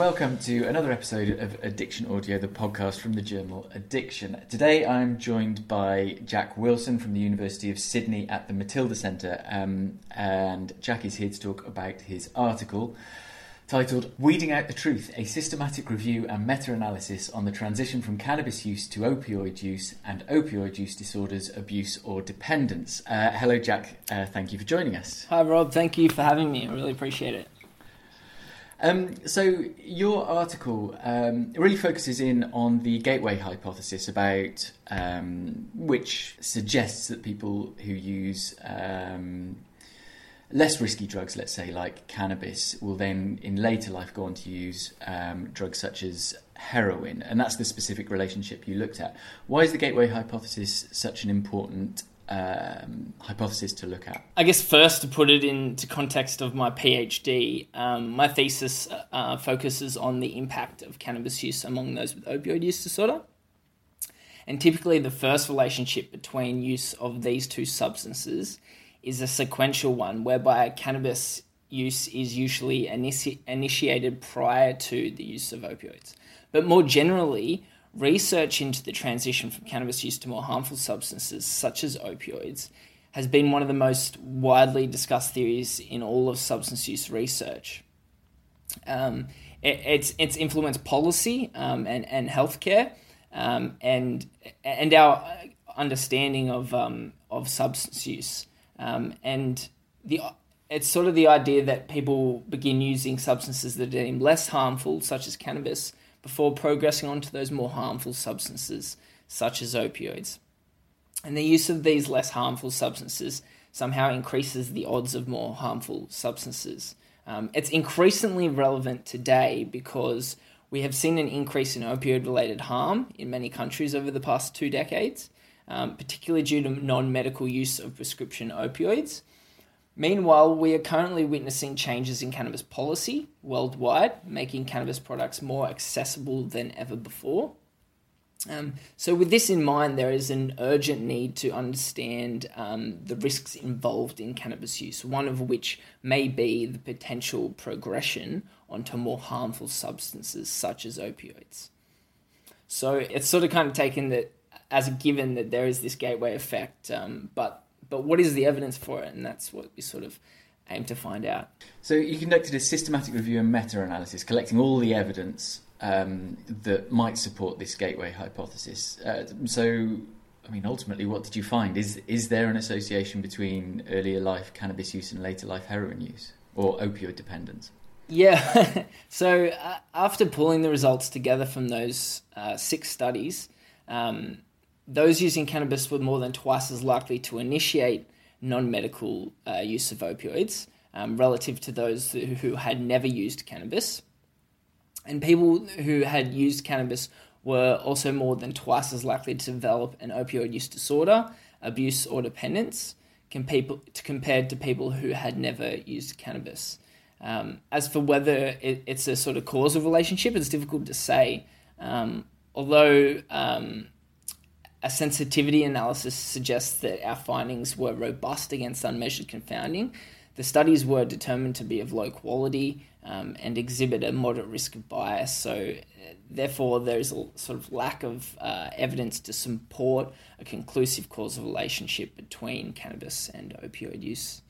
Welcome to another episode of Addiction Audio, the podcast from the journal Addiction. Today I'm joined by Jack Wilson from the University of Sydney at the Matilda Centre, um, and Jack is here to talk about his article titled Weeding Out the Truth A Systematic Review and Meta Analysis on the Transition from Cannabis Use to Opioid Use and Opioid Use Disorders, Abuse or Dependence. Uh, hello, Jack. Uh, thank you for joining us. Hi, Rob. Thank you for having me. I really appreciate it. Um, so your article um, really focuses in on the gateway hypothesis about um, which suggests that people who use um, less risky drugs, let's say like cannabis, will then in later life go on to use um, drugs such as heroin, and that's the specific relationship you looked at. Why is the gateway hypothesis such an important um, hypothesis to look at? I guess first to put it into context of my PhD, um, my thesis uh, focuses on the impact of cannabis use among those with opioid use disorder. And typically, the first relationship between use of these two substances is a sequential one, whereby cannabis use is usually initi- initiated prior to the use of opioids. But more generally, research into the transition from cannabis use to more harmful substances, such as opioids, has been one of the most widely discussed theories in all of substance use research. Um, it, it's it's influenced policy um, and and healthcare, um, and and our understanding of um, of substance use, um, and the it's sort of the idea that people begin using substances that are deemed less harmful, such as cannabis, before progressing on to those more harmful substances, such as opioids. And the use of these less harmful substances somehow increases the odds of more harmful substances. Um, it's increasingly relevant today because we have seen an increase in opioid related harm in many countries over the past two decades, um, particularly due to non medical use of prescription opioids. Meanwhile, we are currently witnessing changes in cannabis policy worldwide, making cannabis products more accessible than ever before. Um, so, with this in mind, there is an urgent need to understand um, the risks involved in cannabis use, one of which may be the potential progression onto more harmful substances such as opioids. So, it's sort of kind of taken that as a given that there is this gateway effect, um, but but what is the evidence for it? And that's what we sort of aim to find out. So you conducted a systematic review and meta-analysis, collecting all the evidence um, that might support this gateway hypothesis. Uh, so, I mean, ultimately, what did you find? Is is there an association between earlier life cannabis use and later life heroin use or opioid dependence? Yeah. so uh, after pulling the results together from those uh, six studies. Um, those using cannabis were more than twice as likely to initiate non medical uh, use of opioids um, relative to those who had never used cannabis. And people who had used cannabis were also more than twice as likely to develop an opioid use disorder, abuse, or dependence compared to people who had never used cannabis. Um, as for whether it, it's a sort of causal relationship, it's difficult to say. Um, although um, a sensitivity analysis suggests that our findings were robust against unmeasured confounding. The studies were determined to be of low quality um, and exhibit a moderate risk of bias, so therefore there's a sort of lack of uh, evidence to support a conclusive causal relationship between cannabis and opioid use,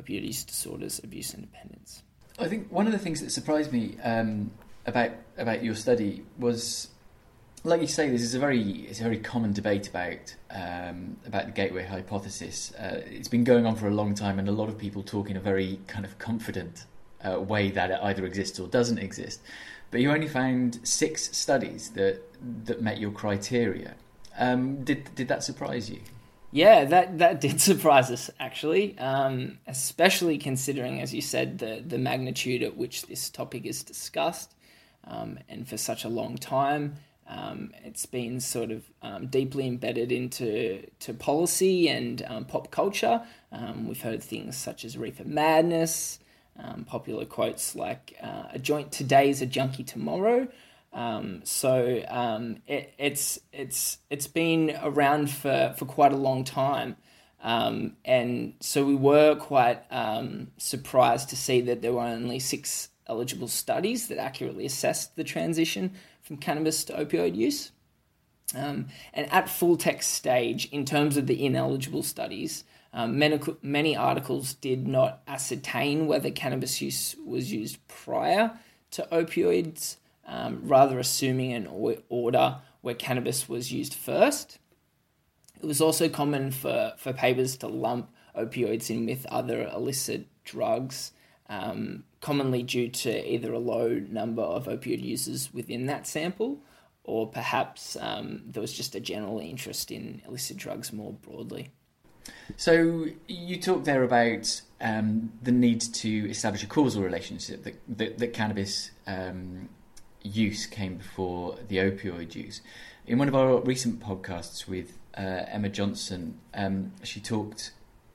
opioid use disorders, abuse, and dependence. I think one of the things that surprised me um, about about your study was like you say, this is a very it's a very common debate about um, about the gateway hypothesis. Uh, it's been going on for a long time, and a lot of people talk in a very kind of confident uh, way that it either exists or doesn't exist. But you only found six studies that that met your criteria. Um, did did that surprise you? Yeah, that that did surprise us actually, um, especially considering, as you said, the the magnitude at which this topic is discussed, um, and for such a long time. Um, it's been sort of um, deeply embedded into to policy and um, pop culture. Um, we've heard things such as reefer madness, um, popular quotes like uh, "a joint today is a junkie tomorrow." Um, so it, it's it's it's been around for, for quite a long time, and so we were quite surprised to see that there were only six eligible studies that accurately assessed the transition from cannabis to opioid use. Um, and at full text stage, in terms of the ineligible studies, um, many, many articles did not ascertain whether cannabis use was used prior to opioids, um, rather assuming an order where cannabis was used first. It was also common for, for papers to lump opioids in with other illicit drugs, um, commonly due to either a low number of opioid users within that sample, or perhaps um, there was just a general interest in illicit drugs more broadly. So you talked there about um, the need to establish a causal relationship that, that, that cannabis um, use came before the opioid use. In one of our recent podcasts with uh, Emma Johnson, um, she talked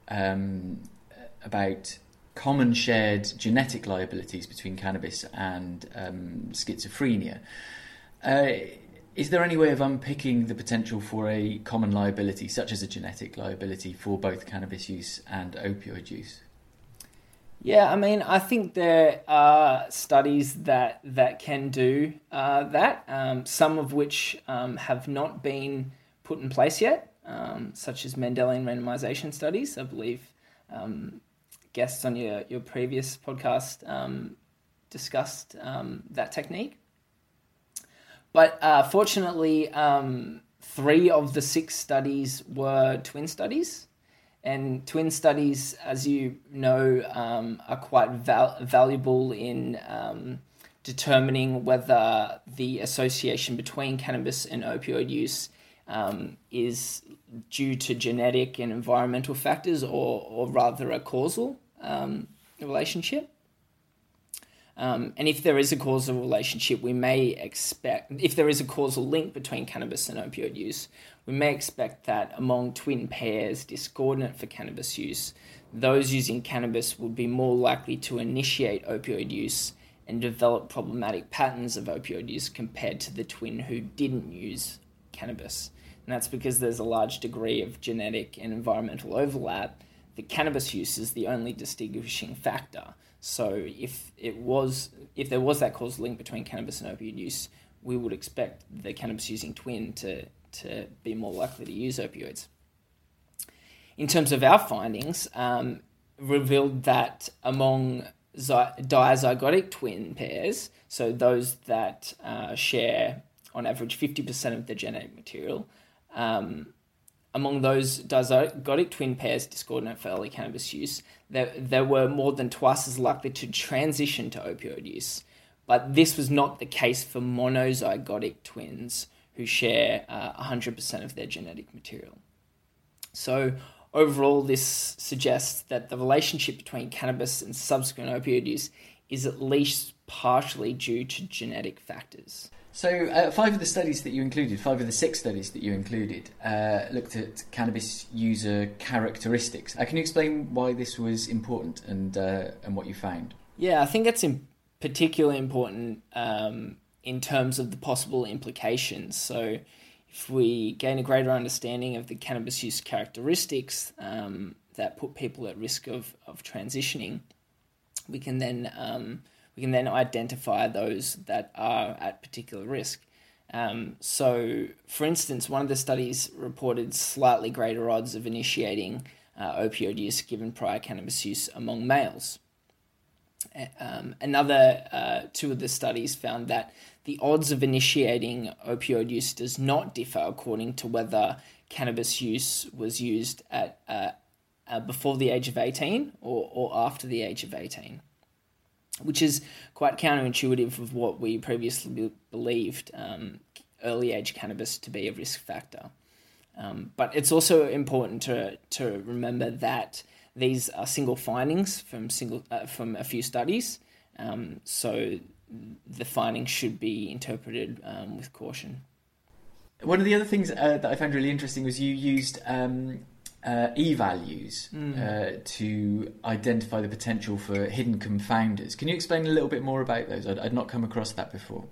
um, about common shared genetic liabilities between cannabis and um, schizophrenia. Uh, is there any way of unpicking the potential for a common liability, such as a genetic liability, for both cannabis use and opioid use? Yeah, I mean, I think there are studies that that can do uh, that. Um, some of which um, have not been put in place yet, um, such as Mendelian randomization studies. I believe um, guests on your your previous podcast um, discussed um, that technique. But uh, fortunately, um, three of the six studies were twin studies. And twin studies, as you know, um, are quite val- valuable in um, determining whether the association between cannabis and opioid use um, is due to genetic and environmental factors or, or rather a causal um, relationship. Um, and if there is a causal relationship, we may expect, if there is a causal link between cannabis and opioid use, we may expect that among twin pairs discordant for cannabis use, those using cannabis would be more likely to initiate opioid use and develop problematic patterns of opioid use compared to the twin who didn't use cannabis. And that's because there's a large degree of genetic and environmental overlap. The cannabis use is the only distinguishing factor. So if it was if there was that causal link between cannabis and opioid use, we would expect the cannabis using twin to to be more likely to use opioids. In terms of our findings, um, revealed that among zy- diazygotic twin pairs, so those that uh, share on average 50% of the genetic material, um, among those dizygotic twin pairs discordant for early cannabis use, they, they were more than twice as likely to transition to opioid use. But this was not the case for monozygotic twins who share uh, 100% of their genetic material. So, overall, this suggests that the relationship between cannabis and subsequent opioid use is at least partially due to genetic factors. So, uh, five of the studies that you included, five of the six studies that you included, uh, looked at cannabis user characteristics. Uh, can you explain why this was important and uh, and what you found? Yeah, I think in particularly important um, in terms of the possible implications. So, if we gain a greater understanding of the cannabis use characteristics um, that put people at risk of, of transitioning, we can then um, we can then identify those that are at particular risk. Um, so, for instance, one of the studies reported slightly greater odds of initiating uh, opioid use given prior cannabis use among males. Um, another uh, two of the studies found that the odds of initiating opioid use does not differ according to whether cannabis use was used at uh, uh before the age of 18 or, or after the age of 18 which is quite counterintuitive of what we previously be- believed um, early age cannabis to be a risk factor. Um, but it's also important to to remember that these are single findings from single uh, from a few studies, um, so the findings should be interpreted um, with caution. One of the other things uh, that I found really interesting was you used um, uh, e-values mm. uh, to identify the potential for hidden confounders. Can you explain a little bit more about those? I'd, I'd not come across that before.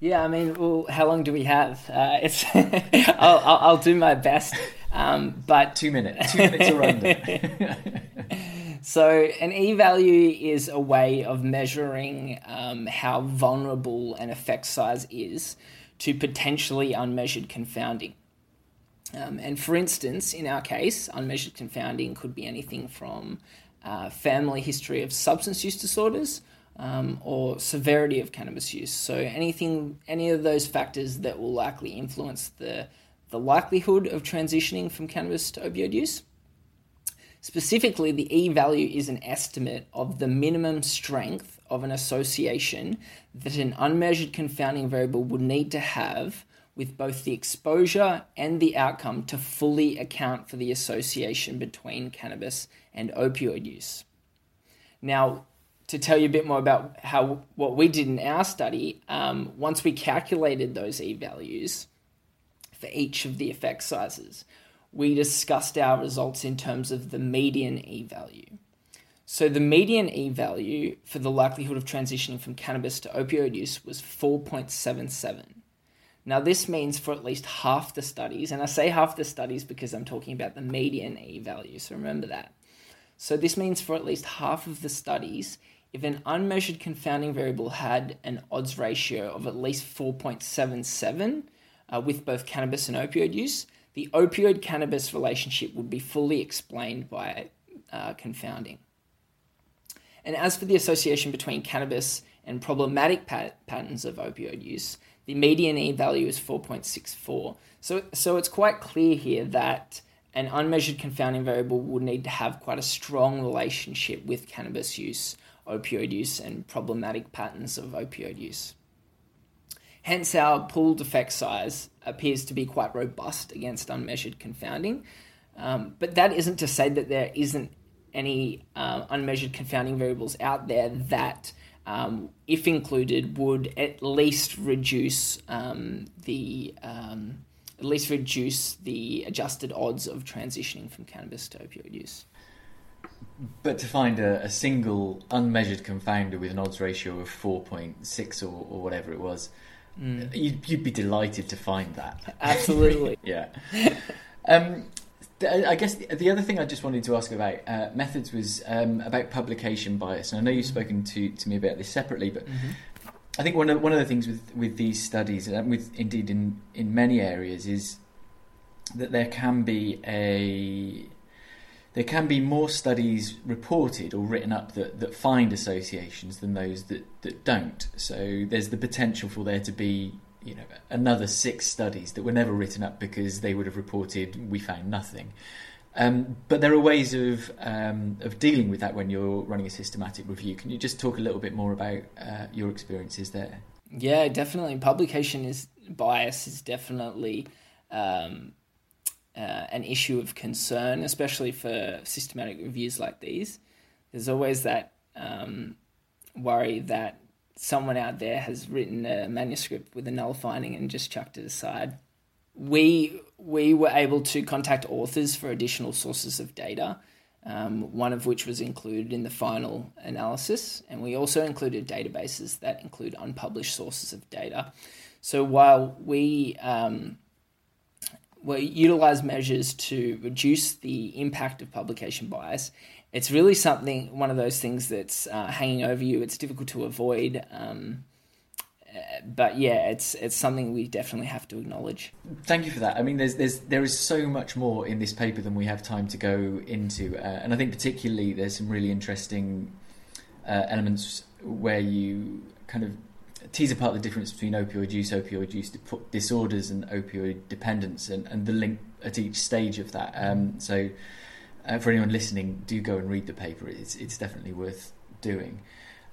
Yeah, I mean, well, how long do we have? Uh, it's I'll, I'll, I'll, do my best, um, but two minutes, two minutes or under. So, an e value is a way of measuring um, how vulnerable an effect size is to potentially unmeasured confounding. Um, and for instance, in our case, unmeasured confounding could be anything from uh, family history of substance use disorders um, or severity of cannabis use. So anything, any of those factors that will likely influence the the likelihood of transitioning from cannabis to opioid use. Specifically, the E value is an estimate of the minimum strength of an association that an unmeasured confounding variable would need to have with both the exposure and the outcome to fully account for the association between cannabis and opioid use. Now, to tell you a bit more about how what we did in our study, um, once we calculated those e values for each of the effect sizes, we discussed our results in terms of the median e value. So the median e value for the likelihood of transitioning from cannabis to opioid use was 4.77. Now, this means for at least half the studies, and I say half the studies because I'm talking about the median e value, so remember that. So, this means for at least half of the studies, if an unmeasured confounding variable had an odds ratio of at least 4.77 uh, with both cannabis and opioid use, the opioid cannabis relationship would be fully explained by uh, confounding. And as for the association between cannabis and problematic pat- patterns of opioid use, the median E value is 4.64. So, so it's quite clear here that an unmeasured confounding variable would need to have quite a strong relationship with cannabis use, opioid use, and problematic patterns of opioid use. Hence, our pooled effect size appears to be quite robust against unmeasured confounding. Um, but that isn't to say that there isn't any uh, unmeasured confounding variables out there that um, if included, would at least reduce um, the um, at least reduce the adjusted odds of transitioning from cannabis to opioid use. But to find a, a single unmeasured confounder with an odds ratio of four point six or, or whatever it was, mm. you'd, you'd be delighted to find that. Absolutely. yeah. Um, I guess the other thing I just wanted to ask about uh, methods was um, about publication bias, and I know you've spoken to, to me about this separately, but mm-hmm. I think one of one of the things with, with these studies, and with indeed in, in many areas, is that there can be a there can be more studies reported or written up that, that find associations than those that, that don't. So there's the potential for there to be you know another six studies that were never written up because they would have reported we found nothing. Um, but there are ways of um, of dealing with that when you're running a systematic review. Can you just talk a little bit more about uh, your experiences there? Yeah, definitely. Publication is bias is definitely um, uh, an issue of concern, especially for systematic reviews like these. There's always that um, worry that someone out there has written a manuscript with a null finding and just chucked it aside. We we were able to contact authors for additional sources of data, um, one of which was included in the final analysis, and we also included databases that include unpublished sources of data. So while we um, we utilize measures to reduce the impact of publication bias it's really something, one of those things that's uh, hanging over you. It's difficult to avoid. Um, uh, but yeah, it's it's something we definitely have to acknowledge. Thank you for that. I mean, there's there's there is so much more in this paper than we have time to go into, uh, and I think particularly there's some really interesting uh, elements where you kind of tease apart the difference between opioid use, opioid use disorders, and opioid dependence, and, and the link at each stage of that. Um, so uh, for anyone listening, do go and read the paper. It's it's definitely worth doing.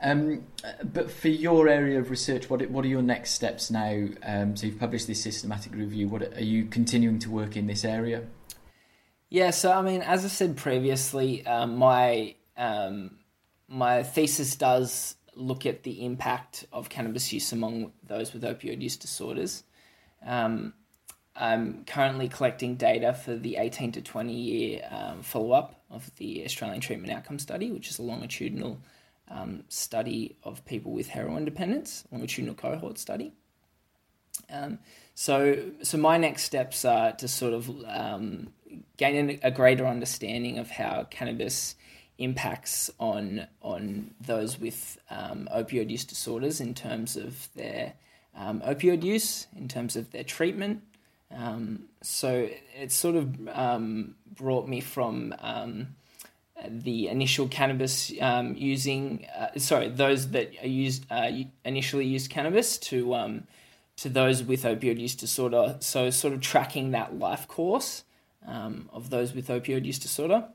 Um, but for your area of research, what what are your next steps now? Um, so you've published this systematic review. What are you continuing to work in this area? Yeah, so I mean, as I said previously, um, my um, my thesis does look at the impact of cannabis use among those with opioid use disorders. Um, I'm currently collecting data for the 18 to 20 year um, follow up of the Australian Treatment Outcome Study, which is a longitudinal um, study of people with heroin dependence, longitudinal cohort study. Um, so, so my next steps are to sort of um, gain a greater understanding of how cannabis impacts on on those with um, opioid use disorders in terms of their um, opioid use, in terms of their treatment. Um, so it sort of um, brought me from um, the initial cannabis um, using, uh, sorry, those that used uh, initially used cannabis to to those with opioid use disorder. So sort of tracking that life course of those with opioid use disorder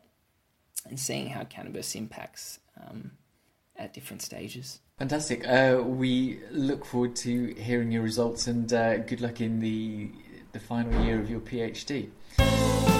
and seeing how cannabis impacts um, at different stages. Fantastic. Uh, we look forward to hearing your results and uh, good luck in the the final year of your PhD.